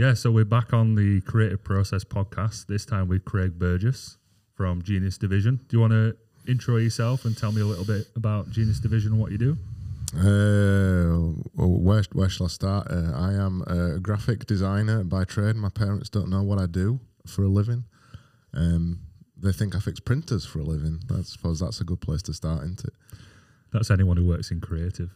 Yeah, so we're back on the Creative Process podcast, this time with Craig Burgess from Genius Division. Do you want to intro yourself and tell me a little bit about Genius Division and what you do? Uh, well, where, where shall I start? Uh, I am a graphic designer by trade. My parents don't know what I do for a living. Um, they think I fix printers for a living. I suppose that's a good place to start, isn't it? That's anyone who works in creative.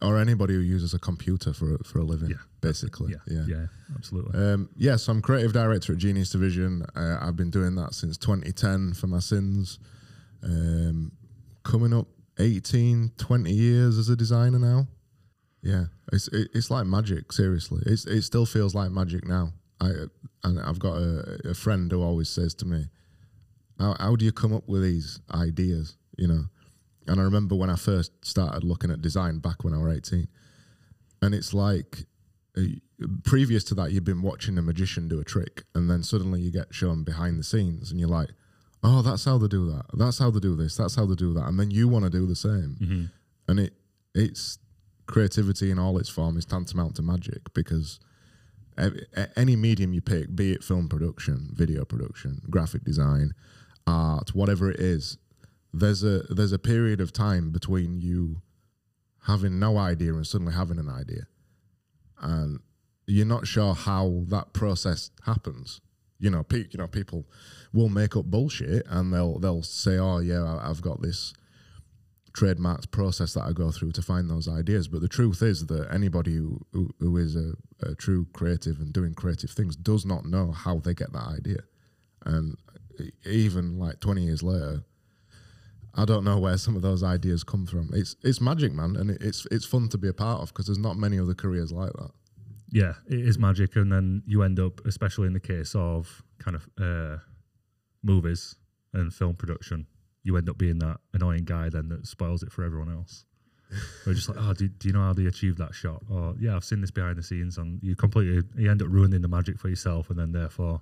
Or anybody who uses a computer for a- for a living, Yeah, basically. Yeah, yeah, absolutely. Um, yes, I'm creative director at Genius Division. Uh, I've been doing that since 2010 for my sins. Um, coming up 18, 20 years as a designer now. Yeah, it's it, it's like magic. Seriously, it's it still feels like magic now. I and I've got a, a friend who always says to me, how, "How do you come up with these ideas?" You know, and I remember when I first started looking at design back when I was 18, and it's like uh, previous to that, you've been watching a magician do a trick, and then suddenly you get shown behind the scenes, and you're like, "Oh, that's how they do that. That's how they do this. That's how they do that." And then you want to do the same, and it it's creativity in all its form is tantamount to magic because any medium you pick, be it film production, video production, graphic design, art, whatever it is, there's a there's a period of time between you having no idea and suddenly having an idea and you're not sure how that process happens. You know, pe- you know, people will make up bullshit and they'll they'll say, "Oh yeah, I- I've got this trademarked process that I go through to find those ideas." But the truth is that anybody who who, who is a, a true creative and doing creative things does not know how they get that idea, and even like 20 years later. I don't know where some of those ideas come from. It's it's magic, man, and it's it's fun to be a part of because there's not many other careers like that. yeah, it is magic, and then you end up, especially in the case of kind of uh, movies and film production, you end up being that annoying guy then that spoils it for everyone else. We're just like, oh, do, do you know how they achieved that shot? Or yeah, I've seen this behind the scenes, and you completely you end up ruining the magic for yourself, and then therefore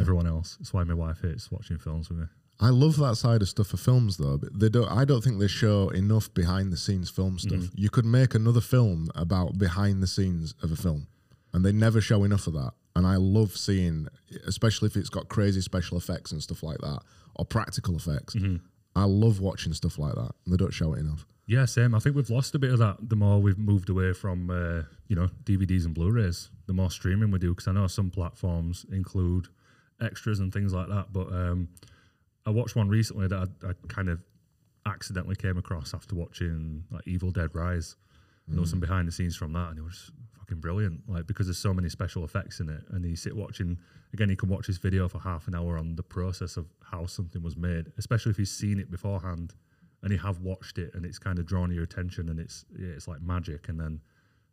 everyone else. That's why my wife hates watching films with me. I love that side of stuff for films, though. But they don't. I don't think they show enough behind the scenes film stuff. Mm-hmm. You could make another film about behind the scenes of a film, and they never show enough of that. And I love seeing, especially if it's got crazy special effects and stuff like that, or practical effects. Mm-hmm. I love watching stuff like that, and they don't show it enough. Yeah, same. I think we've lost a bit of that the more we've moved away from uh, you know DVDs and Blu-rays. The more streaming we do, because I know some platforms include extras and things like that. But um, I watched one recently that I, I kind of accidentally came across after watching like Evil Dead Rise. And there was some behind the scenes from that, and it was fucking brilliant. Like because there's so many special effects in it, and you sit watching again. You can watch this video for half an hour on the process of how something was made, especially if you've seen it beforehand and you have watched it, and it's kind of drawn your attention, and it's yeah, it's like magic. And then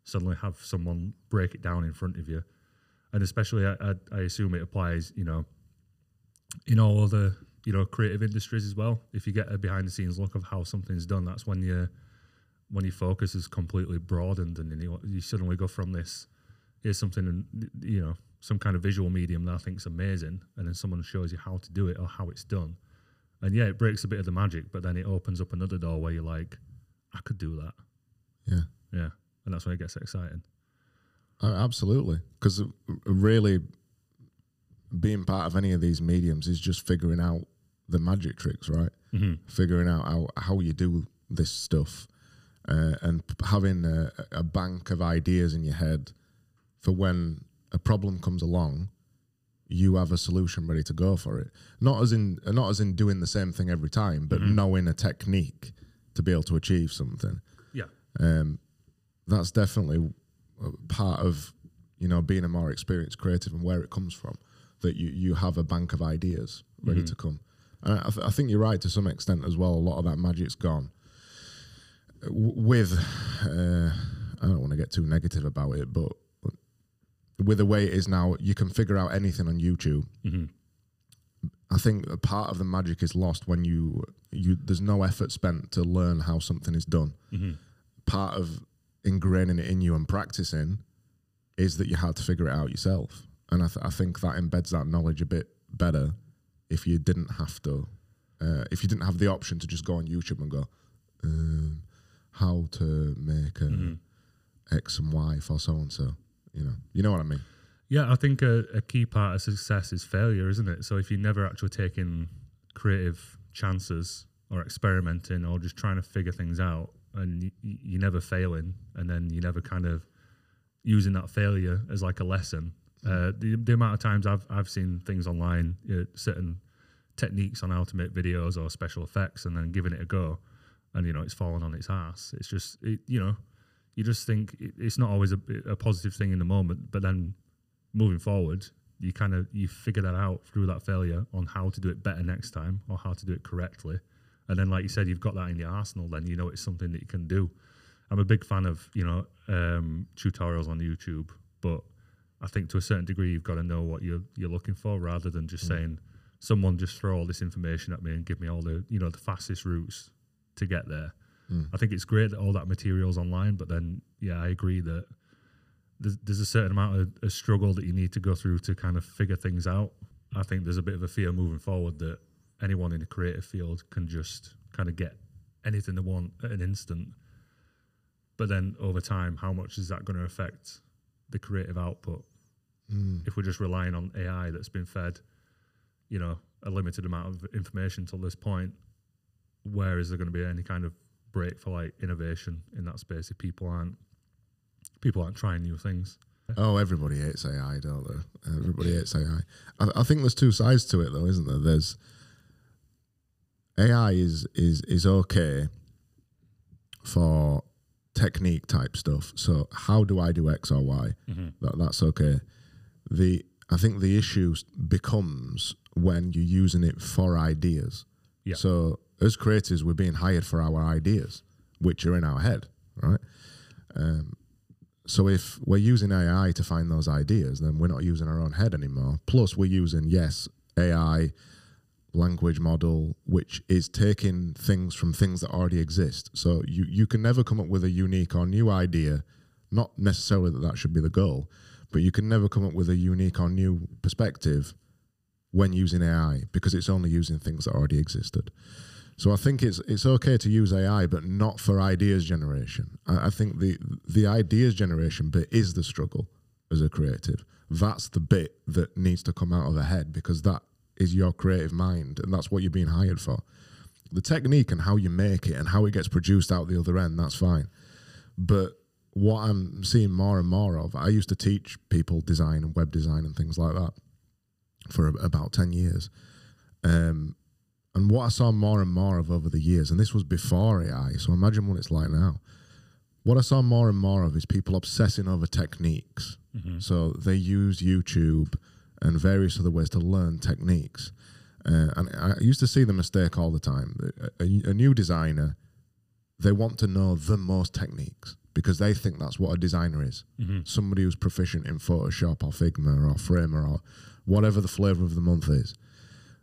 suddenly have someone break it down in front of you, and especially I, I, I assume it applies, you know, in all other you know creative industries as well. If you get a behind the scenes look of how something's done, that's when you when your focus is completely broadened, and then you, you suddenly go from this here's something in, you know some kind of visual medium that I think's amazing, and then someone shows you how to do it or how it's done, and yeah, it breaks a bit of the magic, but then it opens up another door where you're like, I could do that, Yeah. yeah, and that's when it gets exciting. Uh, absolutely, because really, being part of any of these mediums is just figuring out the magic tricks, right? Mm-hmm. Figuring out how, how you do this stuff, uh, and p- having a, a bank of ideas in your head for when a problem comes along, you have a solution ready to go for it. Not as in not as in doing the same thing every time, but knowing a technique to be able to achieve something Yeah, um, that's definitely part of you know being a more experienced creative and where it comes from. That you you have a bank of ideas ready to come. I, th- I think you're right to some extent as well. A lot of that magic's gone. W- With uh, I don't want to get too negative about it, but with the way it is now, you can figure out anything on YouTube. I think a part of the magic is lost when you you there's no effort spent to learn how something is done. Part of ingraining it in you and practicing is that you had to figure it out yourself, and I, th- I think that embeds that knowledge a bit better if you didn't have to, uh, if you didn't have the option to just go on YouTube and go, um, how to make a X and Y for so and so. You know, you know what I mean. Yeah, I think a, a key part of success is failure, isn't it? So if you're never actually taking creative chances or experimenting or just trying to figure things out, and you, you're never failing, and then you never kind of using that failure as like a lesson. Uh, the, the amount of times I've I've seen things online, you know, certain techniques on how to make videos or special effects, and then giving it a go, and you know it's fallen on its ass. It's just it, you know you just think it, it's not always a, a positive thing in the moment, but then moving forward, you kind of you figure that out through that failure on how to do it better next time or how to do it correctly. And then, like you said, you've got that in your arsenal. Then you know it's something that you can do. I'm a big fan of you know um, tutorials on YouTube, but I think to a certain degree you've got to know what you're you're looking for rather than just mm. saying someone just throw all this information at me and give me all the you know the fastest routes to get there. Mm. I think it's great that all that material's online, but then yeah, I agree that there's, there's a certain amount of a struggle that you need to go through to kind of figure things out. I think there's a bit of a fear moving forward that anyone in a creative field can just kind of get anything they want at an instant. But then over time, how much is that going to affect the creative output? Mm. If we're just relying on AI that's been fed, you know, a limited amount of information till this point, where is there going to be any kind of break for like innovation in that space if people aren't people aren't trying new things. Oh, everybody hates AI, don't they? Everybody hates AI. I, I think there's two sides to it, though, isn't there? There's AI is is is okay for technique type stuff. So how do I do X or Y? Mm-hmm. That, that's okay. The I think the issue becomes when you're using it for ideas. Yeah. So as creators, we're being hired for our ideas, which are in our head, right? Um, so if we're using AI to find those ideas, then we're not using our own head anymore. Plus, we're using yes AI language model, which is taking things from things that already exist. So you you can never come up with a unique or new idea. Not necessarily that that should be the goal, but you can never come up with a unique or new perspective when using AI because it's only using things that already existed. So I think it's it's okay to use AI, but not for ideas generation. I, I think the the ideas generation bit is the struggle as a creative. That's the bit that needs to come out of the head because that is your creative mind and that's what you're being hired for. The technique and how you make it and how it gets produced out the other end, that's fine. But what I'm seeing more and more of, I used to teach people design and web design and things like that for about 10 years. Um, and what I saw more and more of over the years, and this was before AI, so imagine what it's like now. What I saw more and more of is people obsessing over techniques. Mm-hmm. So they use YouTube and various other ways to learn techniques. Uh, and I used to see the mistake all the time. A, a, a, new designer, they want to know the most techniques because they think that's what a designer is. Mm-hmm. Somebody who's proficient in Photoshop or Figma or Framer or whatever the flavor of the month is.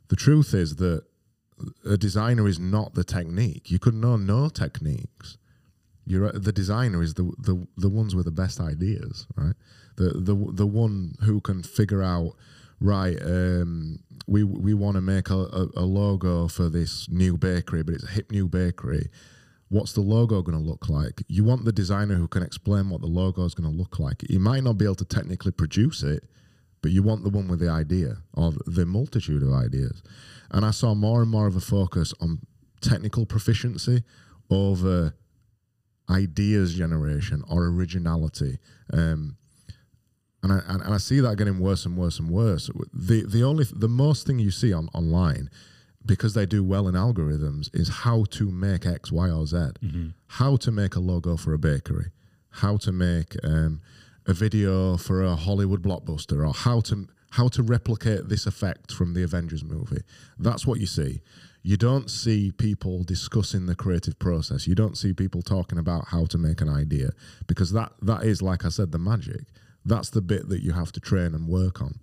The truth is that a designer is not the technique. You could know no techniques. You're the designer is the the the ones with the best ideas, right? The the the one who can figure out right. Um, we we want to make a, a, a logo for this new bakery, but it's a hip new bakery. What's the logo going to look like? You want the designer who can explain what the logo is going to look like. He might not be able to technically produce it, but you want the one with the idea or the multitude of ideas. And I saw more and more of a focus on technical proficiency over ideas generation or originality. Um, and I, and I see that getting worse and worse and worse. The the only the most thing you see on online, because they do well in algorithms, is how to make X, Y, or Z. Mm-hmm. How to make a logo for a bakery. How to make um, a video for a Hollywood blockbuster, or how to how to replicate this effect from the Avengers movie. That's what you see. You don't see people discussing the creative process. You don't see people talking about how to make an idea because that that is like I said the magic. That's the bit that you have to train and work on.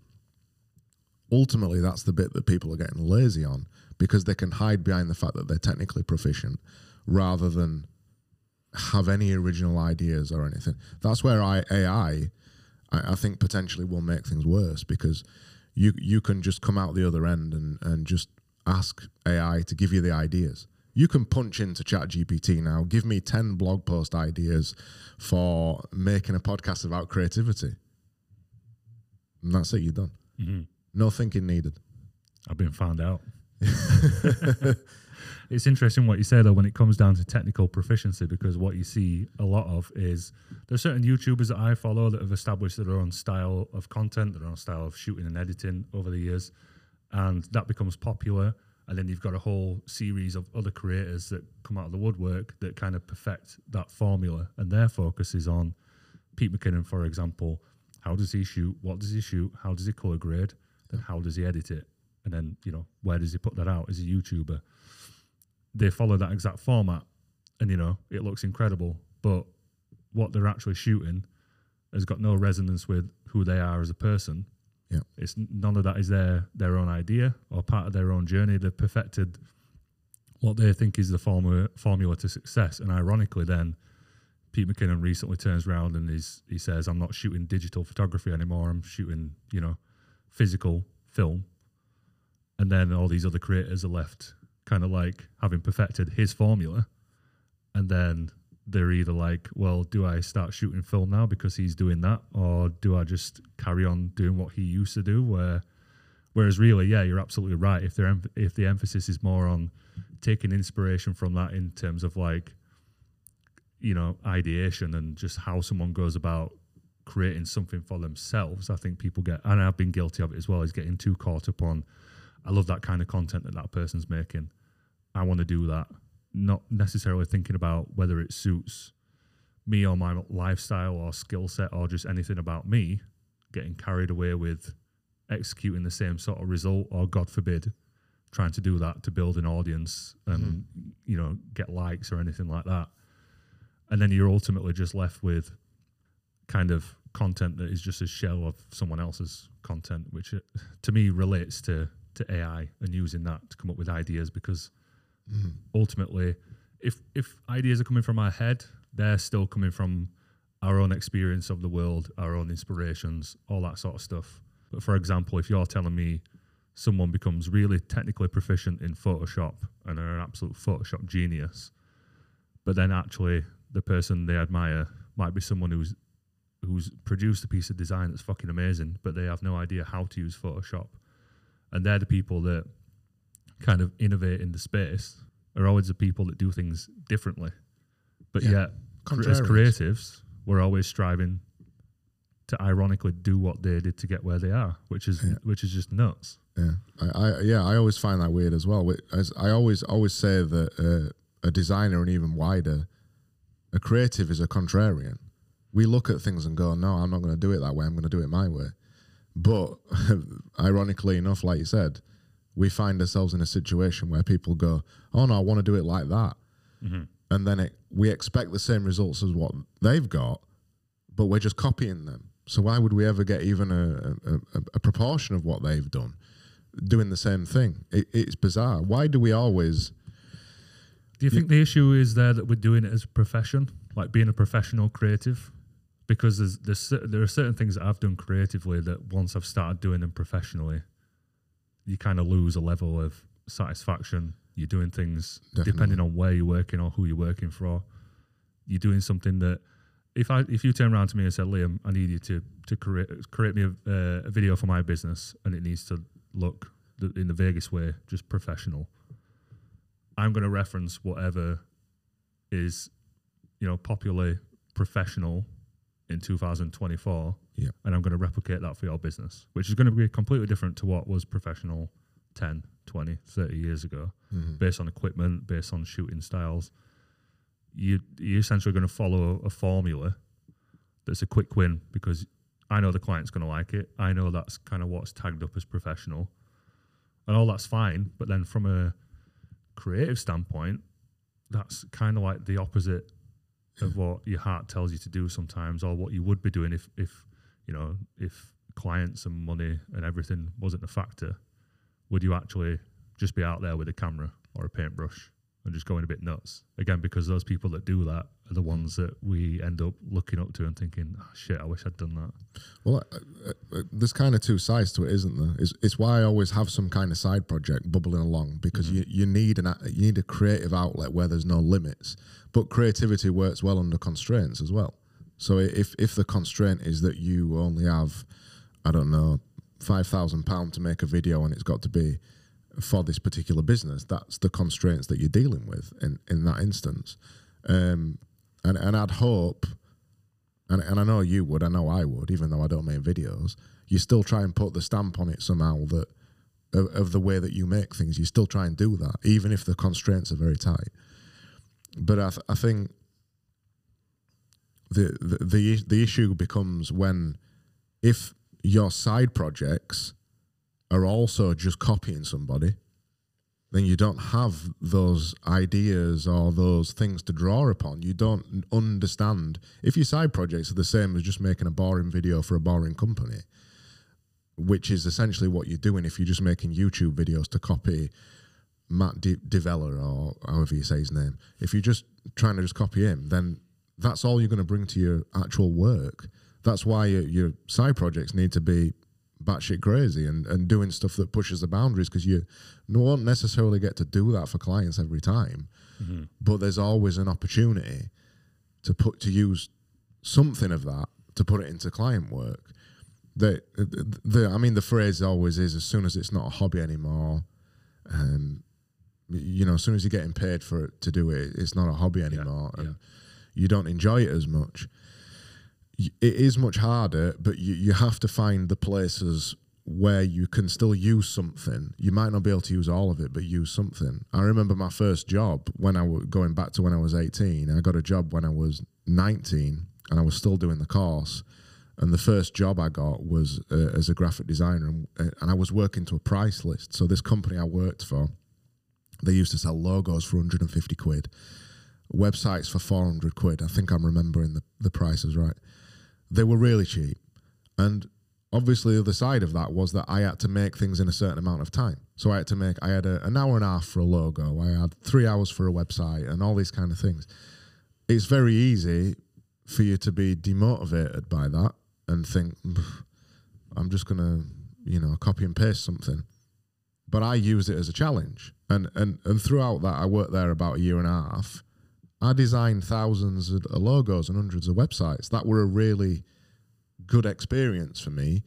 Ultimately, that's the bit that people are getting lazy on because they can hide behind the fact that they're technically proficient rather than have any original ideas or anything. That's where I, AI I, I think potentially will make things worse because you you can just come out the other end and, and just ask AI to give you the ideas. You can punch into ChatGPT now, give me 10 blog post ideas for making a podcast about creativity. and that's it. You're done. hmm No thinking needed. I've been found out. it's interesting what you say though when it comes down to technical proficiency because what you see a lot of is there's certain YouTubers that I follow that have established their own style of content, their own style of shooting and editing over the years, and that becomes popular. And then you've got a whole series of other creators that come out of the woodwork that kind of perfect that formula, and their focus is on Pete McKinnon, for example. How does he shoot? What does he shoot? How does he color grade? Then how does he edit it? And then you know where does he put that out as a YouTuber? They follow that exact format, and you know it looks incredible. But what they're actually shooting has got no resonance with who they are as a person. Yeah. It's none of that is their their own idea or part of their own journey. They've perfected what they think is the formula formula to success. And ironically, then Pete McKinnon recently turns around and he's, he says, "I'm not shooting digital photography anymore. I'm shooting, you know, physical film." And then all these other creators are left kind of like having perfected his formula, and then they're either like, "Well, do I start shooting film now because he's doing that, or do I just carry on doing what he used to do?" Where Whereas really, yeah, you're absolutely right. If they're if the emphasis is more on taking inspiration from that in terms of like, you know, ideation and just how someone goes about creating something for themselves, I think people get, and I've been guilty of it as well, is getting too caught up on, I love that kind of content that that person's making. I want to do that. Not necessarily thinking about whether it suits me or my lifestyle or skill set or just anything about me, getting carried away with executing the same sort of result or god forbid trying to do that to build an audience and mm-hmm. you know get likes or anything like that and then you're ultimately just left with kind of content that is just a shell of someone else's content which uh, to me relates to to AI and using that to come up with ideas because ultimately if if ideas are coming from our head they're still coming from our own experience of the world our own inspirations all that sort of stuff. But for example, if you're telling me someone becomes really technically proficient in Photoshop and are an absolute Photoshop genius, but then actually the person they admire might be someone who's who's produced a piece of design that's fucking amazing, but they have no idea how to use Photoshop. And they're the people that kind of innovate in the space are always the people that do things differently. But Yeah. yet, as creatives, we're always striving to ironically do what they did to get where they are, which is Yeah. which is just nuts. Yeah, I, I yeah, I always find that weird as well. As I always always say that uh, a designer and even wider, a creative is a contrarian. We look at things and go, "No, I'm not going to do it that way. I'm going to do it my way." But ironically enough, like you said, we find ourselves in a situation where people go, "Oh no, I want to do it like that," mm-hmm. and then it, we expect the same results as what they've got, but we're just copying them. So why would we ever get even a, a, a, a proportion of what they've done? doing the same thing. It, it's bizarre. Why do we always? Do you think the issue is there that we're doing it as a profession, like being a professional creative? Because there's, there's there are certain things that I've done creatively that once I've started doing them professionally, you kind of lose a level of satisfaction. You're doing things depending on where you're working or who you're working for. You're doing something that if I if you turn around to me and said, Liam, I need you to to create create me a, uh, a video for my business and it needs to look th- in the Vegas way, just professional. I'm going to reference whatever is, you know, popularly professional in 2024, Yeah. and I'm going to replicate that for your business, which is going to be completely different to what was professional 10, 20, 30 years ago, mm-hmm. based on equipment, based on shooting styles. You, you're essentially going to follow a formula that's a quick win because I know the client's going to like it. I know that's kind of what's tagged up as professional, and all that's fine. But then from a creative standpoint, that's kind of like the opposite of what your heart tells you to do sometimes, or what you would be doing if, if you know, if clients and money and everything wasn't a factor. Would you actually just be out there with a camera or a paintbrush and just going a bit nuts? Again, because those people that do that are the ones that we end up looking up to and thinking, oh, "Shit, I wish I'd done that." Well, uh, uh, there's kind of two sides to it, isn't there? It's, it's why I always have some kind of side project bubbling along because you, you need an a- you need a creative outlet where there's no limits, but creativity works well under constraints as well. So if if the constraint is that you only have I don't know, five thousand pound to make a video, and it's got to be for this particular business. That's the constraints that you're dealing with in in that instance. Um, and and I'd hope, and and I know you would, I know I would, even though I don't make videos. You still try and put the stamp on it somehow that of, of the way that you make things. You still try and do that, even if the constraints are very tight. But I, th- I think the, the the the issue becomes when if your side projects are also just copying somebody, then you don't have those ideas or those things to draw upon. You don't understand. If your side projects are the same as just making a boring video for a boring company, which is essentially what you're doing if you're just making YouTube videos to copy Matt De- D'Avella or however you say his name. If you're just trying to just copy him, then that's all you're going to bring to your actual work. That's why your, your side projects need to be batshit crazy and, and doing stuff that pushes the boundaries because you won't necessarily get to do that for clients every time. Mm-hmm. But there's always an opportunity to put to use something of that to put it into client work. The, the, the I mean the phrase always is as soon as it's not a hobby anymore, um, you know, as soon as you're getting paid for it to do it, it's not a hobby anymore, yeah, and yeah. you don't enjoy it as much it is much harder, but you, you have to find the places where you can still use something. You might not be able to use all of it, but use something. I remember my first job when I was going back to when I was 18. I got a job when I was 19 and I was still doing the course. And the first job I got was uh, as a graphic designer, and, uh, and I was working to a price list. So this company I worked for, they used to sell logos for 150 quid, websites for 400 quid. I think I'm remembering the, the prices right they were really cheap. And obviously, the other side of that was that I had to make things in a certain amount of time. So I had to make, I had a, an hour and a half for a logo, I had three hours for a website, and all these kind of things. It's very easy for you to be demotivated by that and think, I'm just going to, you know, copy and paste something. But I used it as a challenge. And, and, and throughout that, I worked there about a year and a half I designed thousands of logos and hundreds of websites. That were a really good experience for me.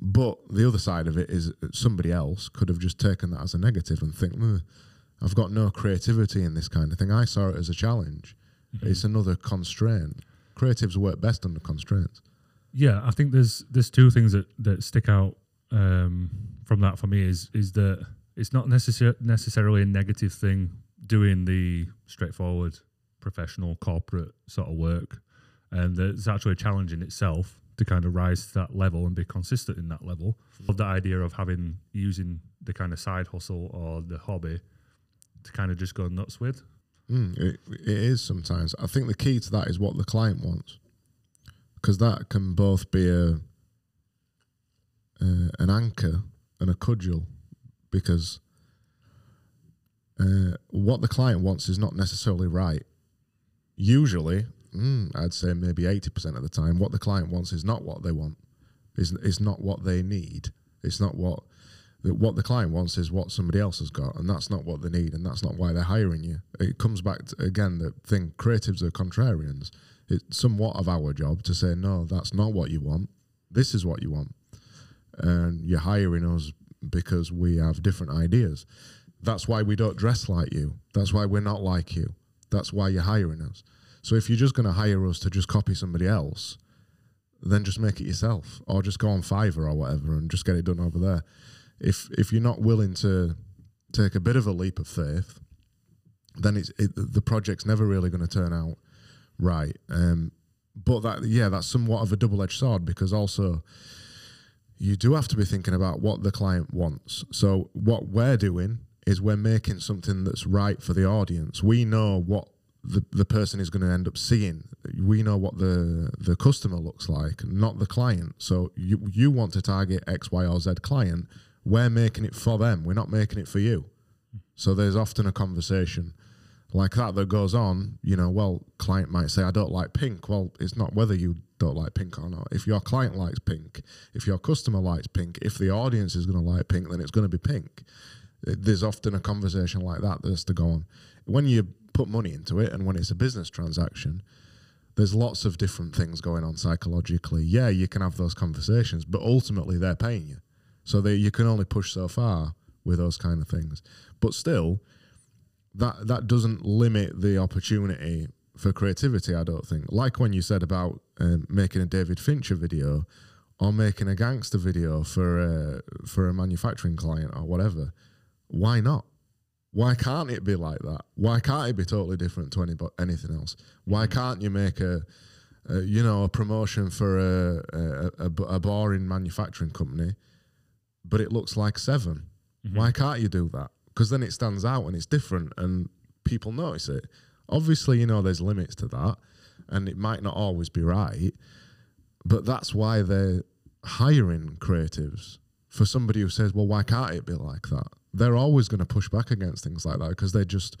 But the other side of it is somebody else could have just taken that as a negative and think, I've got no creativity in this kind of thing. I saw it as a challenge. Mm-hmm. It's another constraint. Creatives work best under constraints. Yeah, I think there's there's two things that, that stick out um, from that for me is is that it's not necessar- necessarily a negative thing doing the straightforward professional corporate sort of work. And it's actually a challenge in itself to kind of rise to that level and be consistent in that level. Of the idea of having using the kind of side hustle or the hobby to kind of just go nuts with. Mm, it, it is sometimes. I think the key to that is what the client wants. Because that can both be a uh, an anchor and a cudgel because uh, what the client wants is not necessarily right. Usually, mm, I'd say maybe 80% of the time, what the client wants is not what they want, is, is not what they need. It's not what what the client wants is what somebody else has got, and that's not what they need, and that's not why they're hiring you. It comes back to, again the thing: creatives are contrarians. It's somewhat of our job to say, no, that's not what you want. This is what you want, and you're hiring us because we have different ideas. That's why we don't dress like you. That's why we're not like you. That's why you're hiring us. So if you're just going to hire us to just copy somebody else, then just make it yourself, or just go on Fiverr or whatever and just get it done over there. If if you're not willing to take a bit of a leap of faith, then it's it, the project's never really going to turn out right. Um, but that yeah, that's somewhat of a double edged sword because also you do have to be thinking about what the client wants. So what we're doing is we're making something that's right for the audience. We know what the, the person is going to end up seeing. We know what the the customer looks like, not the client. So you you want to target X, Y, or Z client. We're making it for them. We're not making it for you. So there's often a conversation like that that goes on. You know, well, client might say, "I don't like pink." Well, it's not whether you don't like pink or not. If your client likes pink, if your customer likes pink, if the audience is going to like pink, then it's going to be pink there's often a conversation like that that has to go on. When you put money into it and when it's a business transaction, there's lots of different things going on psychologically. Yeah, you can have those conversations, but ultimately they're paying you. So they, you can only push so far with those kind of things. But still, that that doesn't limit the opportunity for creativity. I don't think. Like when you said about um, making a David Fincher video or making a gangster video for a, for a manufacturing client or whatever. Why not? Why can't it be like that? Why can't it be totally different to any, anything else? Why can't you make a, a you know a promotion for a, a, a, a boring manufacturing company, but it looks like 7 Mm-hmm. Why can't you do that? Because then it stands out and it's different and people notice it. Obviously, you know there's limits to that, and it might not always be right, but that's why they're hiring creatives for somebody who says, "Well, why can't it be like that?" They're always going to push back against things like that because they just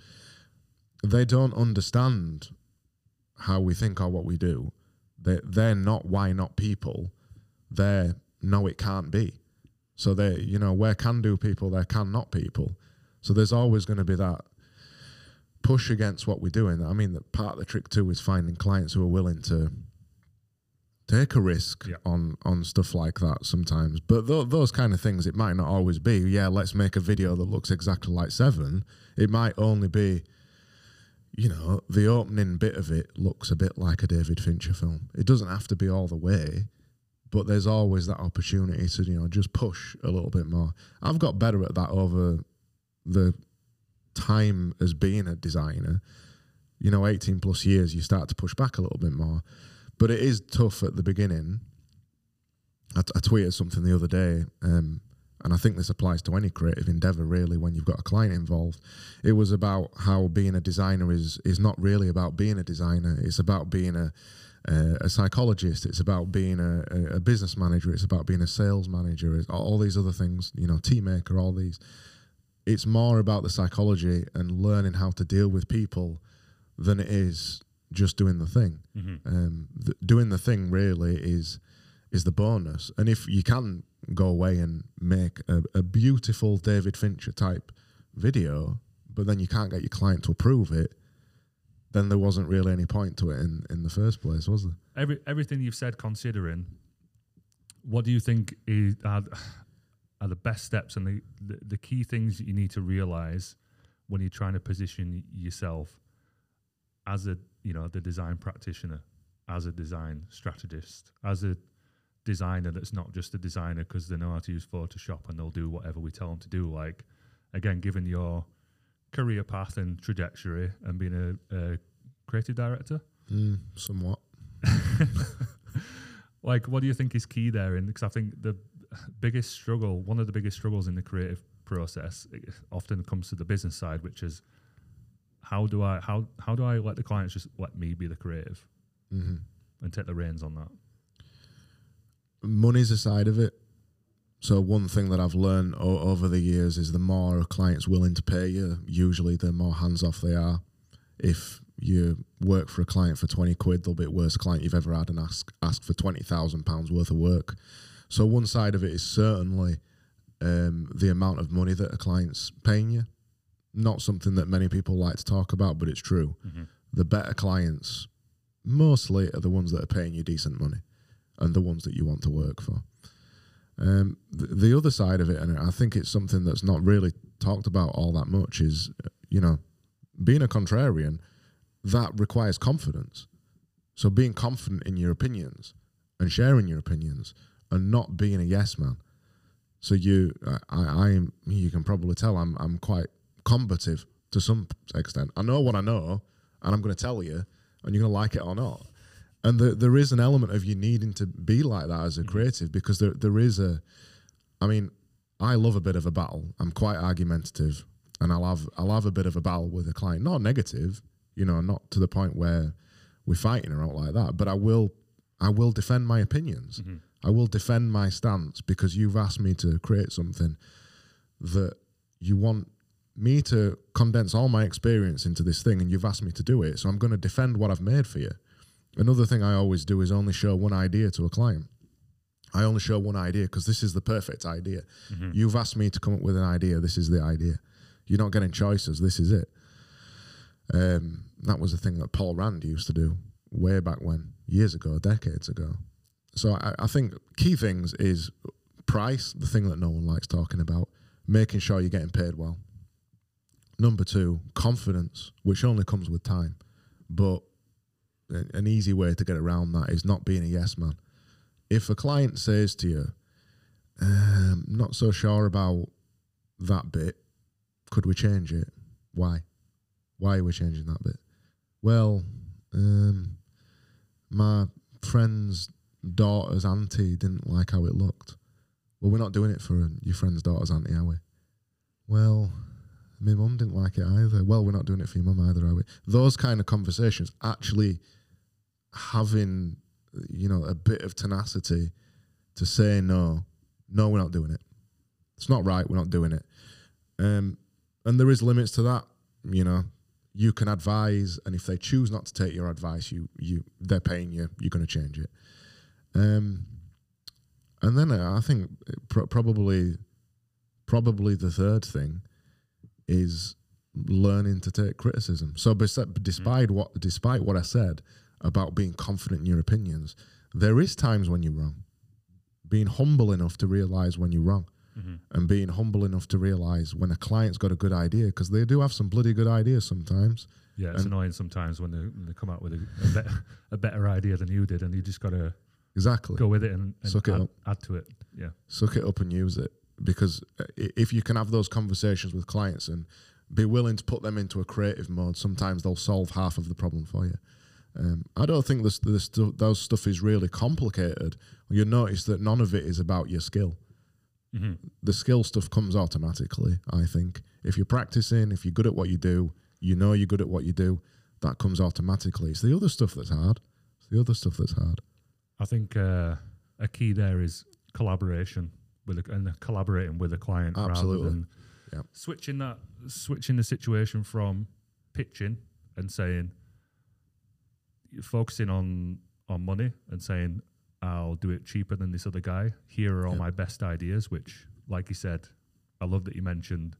they don't understand how we think or what we do. They they're not why not people. They're no, it can't be. So they, you know, where can do people, there can not people. So there's always going to be that push against what we're doing. I mean, that part of the trick too is finding clients who are willing to take a risk Yeah. on on stuff like that sometimes. But th- those kind of things, it might not always be. Yeah, let's make a video that looks exactly like Seven. It might only be, you know, the opening bit of it looks a bit like a David Fincher film. It doesn't have to be all the way. But there's always that opportunity to, you know, just push a little bit more. I've got better at that over the time as being a designer, you know, 18 plus years, you start to push back a little bit more. But it is tough at the beginning. I, t- I tweeted something the other day, um, and I think this applies to any creative endeavor, really, when you've got a client involved. It was about how being a designer is is not really about being a designer. It's about being a uh, a psychologist. It's about being a, a, business manager. It's about being a sales manager. It's all these other things, you know, team maker, all these. It's more about the psychology and learning how to deal with people than it is just doing the thing. Um, th- doing the thing really is is the bonus. And if you can go away and make a, a beautiful David Fincher type video, but then you can't get your client to approve it, then there wasn't really any point to it in, in the first place, was there? Every everything you've said, considering, what do you think is are, are the best steps and the, the the key things that you need to realize when you're trying to position yourself as a you know the design practitioner, as a design strategist, as a designer that's not just a designer because they know how to use Photoshop and they'll do whatever we tell them to do. Like again, given your career path and trajectory and being a, a creative director, Mm, somewhat. like what do you think is key there in because i think the biggest struggle one of the biggest struggles in the creative process it often comes to the business side which is how do i how how do i let the clients just let me be the creative hmm and take the reins on that Money's a side of it. So one thing that I've learned o- over the years is the more a client's willing to pay you, usually the more hands off they are. If you work for a client for 20 quid, they'll be the worst client you've ever had and ask, ask for 20,000 pounds worth of work. So one side of it is certainly um, the amount of money that a client's paying you. Not something that many people like to talk about, but it's true. The better clients mostly are the ones that are paying you decent money and the ones that you want to work for. Um, the, the other side of it, and I think it's something that's not really talked about all that much, is you know, being a contrarian, that requires confidence. So being confident in your opinions and sharing your opinions and not being a yes man. So you, I, I you can probably tell I'm, I'm quite combative to some extent. I know what I know, and I'm going to tell you, and you're going to like it or not. And the, there is an element of you needing to be like that as a mm-hmm. creative because there, there is a, I mean, I love a bit of a battle. I'm quite argumentative, and I'll have I'll have a bit of a battle with a client. Not negative, you know, not to the point where we're fighting or out like that. But I will I will defend my opinions. Mm-hmm. I will defend my stance because you've asked me to create something that you want me to condense all my experience into this thing, and you've asked me to do it. So I'm going to defend what I've made for you. Another thing I always do is only show one idea to a client. I only show one idea because this is the perfect idea. You've asked me to come up with an idea. This is the idea. You're not getting choices. This is it. Um, that was a thing that Paul Rand used to do way back when, years ago, decades ago. So I, I think key things is price, the thing that no one likes talking about, making sure you're getting paid well. Number two, confidence, which only comes with time. But an easy way to get around that is not being a yes man. If a client says to you, um, not so sure about that bit, could we change it? Why? Why are we changing that bit? Well, um, my friend's daughter's auntie didn't like how it looked. Well, we're not doing it for your friend's daughter's auntie, are we? Well, my mum didn't like it either. Well, we're not doing it for your mum either, are we? Those kind of conversations, actually having, you know, a bit of tenacity to say no, no, we're not doing it. It's not right. We're not doing it. Um, and there is limits to that. You know, you can advise, and if they choose not to take your advice, you you they're paying you. You're going to change it. Um, and then I think probably probably the third thing is learning to take criticism. So despite mm. what despite what I said about being confident in your opinions, there is times when you're wrong. Being humble enough to realize when you're wrong. Mm-hmm. And being humble enough to realize when a client's got a good idea, because they do have some bloody good ideas sometimes. Yeah, it's and annoying sometimes when they, when they come out with a, a, better, a better idea than you did, and you just got to exactly go with it and, and Suck add, it up. add to it. Yeah, suck it up and use it because uh, if you can have those conversations with clients and be willing to put them into a creative mode, sometimes they'll solve half of the problem for you. Um, I don't think this, this those stuff is really complicated. You'll notice that none of it is about your skill. Mm-hmm. The skill stuff comes automatically. I think if you're practicing, if you're good at what you do, you know you're good at what you do. That comes automatically. It's the other stuff that's hard. It's the other stuff that's hard. I think uh, a key there is collaboration with a, and collaborating with a client Absolutely. rather than yep. switching that switching the situation from pitching and saying focusing on on money and saying I'll do it cheaper than this other guy. Here are all yep. my best ideas, which, like you said, I love that you mentioned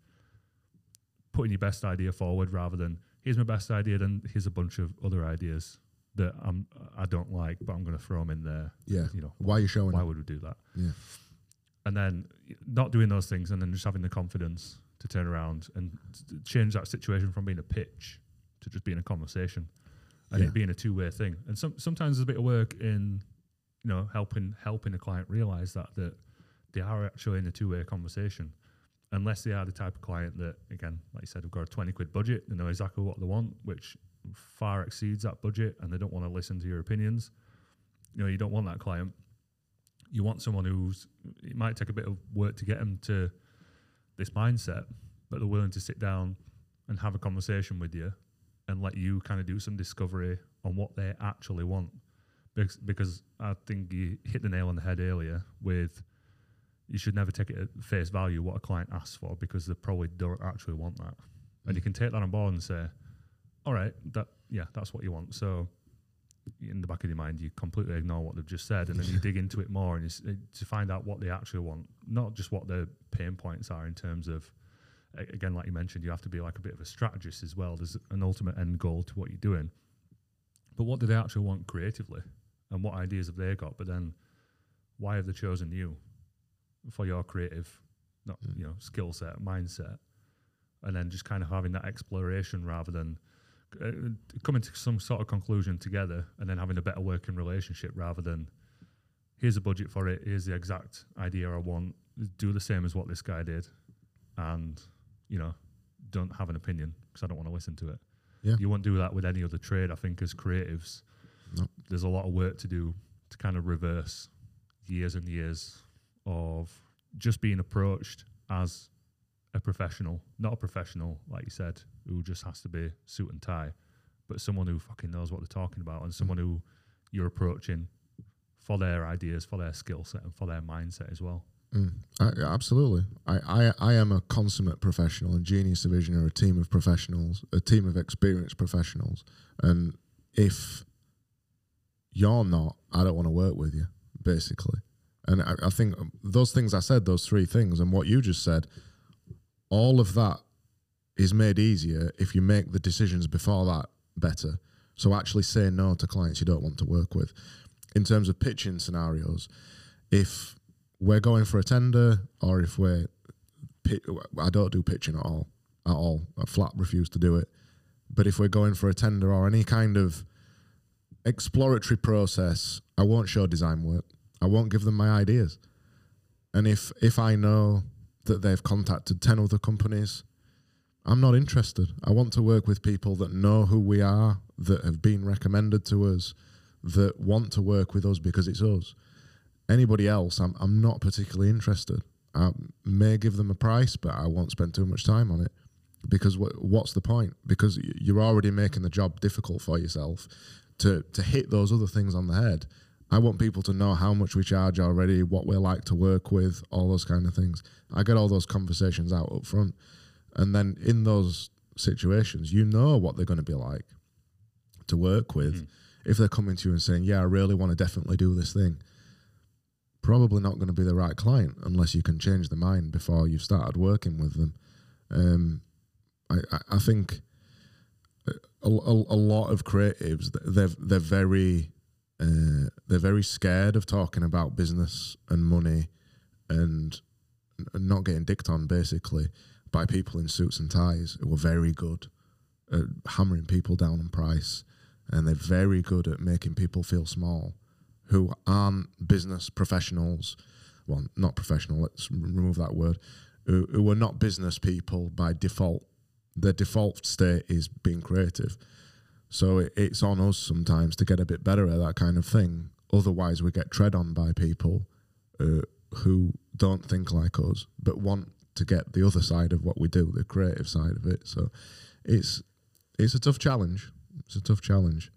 putting your best idea forward rather than here's my best idea, then here's a bunch of other ideas that I'm I don't like, but I'm going to throw them in there. Yeah, you know, why are you showing? Why would we do that? Yeah, and then not doing those things and then just having the confidence to turn around and change that situation from being a pitch to just being a conversation and yeah. it being a two-way thing and some, sometimes there's a bit of work in you know helping helping a client realize that that they are actually in a two-way conversation unless they are the type of client that again like you said have got a 20 quid budget they know exactly what they want which far exceeds that budget and they don't want to listen to your opinions you know you don't want that client you want someone who's it might take a bit of work to get them to this mindset, but they're willing to sit down and have a conversation with you and let you kind of do some discovery on what they actually want. Because, because I think you hit the nail on the head earlier with you should never take it at face value what a client asks for because they probably don't actually want that. And you mm. can take that on board and say, all right, that yeah, that's what you want. So in the back of your mind, you completely ignore what they've just said, and then you dig into it more and uh, to find out what they actually want, not just what their pain points are in terms of. Again, like you mentioned, you have to be like a bit of a strategist as well. There's an ultimate end goal to what you're doing, but what do they actually want creatively, and what ideas have they got? But then, why have they chosen you for your creative, not mm. you know, skill set, mindset, and then just kind of having that exploration rather than uh, coming to some sort of conclusion together and then having a better working relationship rather than here's a budget for it, here's the exact idea I want, do the same as what this guy did, and you know, don't have an opinion because I don't want to listen to it. Yeah. You won't do that with any other trade. I think as creatives, nope. there's a lot of work to do to kind of reverse years and years of just being approached as a professional, not a professional, like you said, who just has to be suit and tie, but someone who fucking knows what they're talking about and someone who you're approaching for their ideas, for their skill set, and for their mindset as well. Mm, I, absolutely. I, I, I am a consummate professional, and Genius Division are a team of professionals, a team of experienced professionals. And if you're not, I don't want to work with you, basically. And I, I think those things I said, those three things, and what you just said, all of that is made easier if you make the decisions before that better. So actually say no to clients you don't want to work with. In terms of pitching scenarios, if we're going for a tender or if we're I don't do pitching at all, at all. I flat refuse to do it. But if we're going for a tender or any kind of exploratory process, I won't show design work. I won't give them my ideas. And if if I know that they've contacted 10 other companies, I'm not interested. I want to work with people that know who we are, that have been recommended to us, that want to work with us because it's us. Anybody else, I'm, I'm not particularly interested. I may give them a price, but I won't spend too much time on it because what's the point? Because you're already making the job difficult for yourself to to hit those other things on the head. I want people to know how much we charge already, what we're like to work with, all those kind of things. I get all those conversations out up front, and then in those situations, you know what they're going to be like to work with. Mm. If they're coming to you and saying, "Yeah, I really want to definitely do this thing," probably not going to be the right client unless you can change the mind before you've started working with them. Um, I, I, think a, a, a, lot of creatives they're they're very uh, they're very scared of talking about business and money and, and not getting dicked on basically by people in suits and ties who are very good at hammering people down on price and they're very good at making people feel small who aren't business professionals. Well, not professional. Let's remove that word. Who, who are not business people by default. Their default state is being creative. So it, it's on us sometimes to get a bit better at that kind of thing. Otherwise, we get tread on by people uh, who don't think like us, but want to get the other side of what we do, the creative side of it. So it's it's a tough challenge. It's a tough challenge.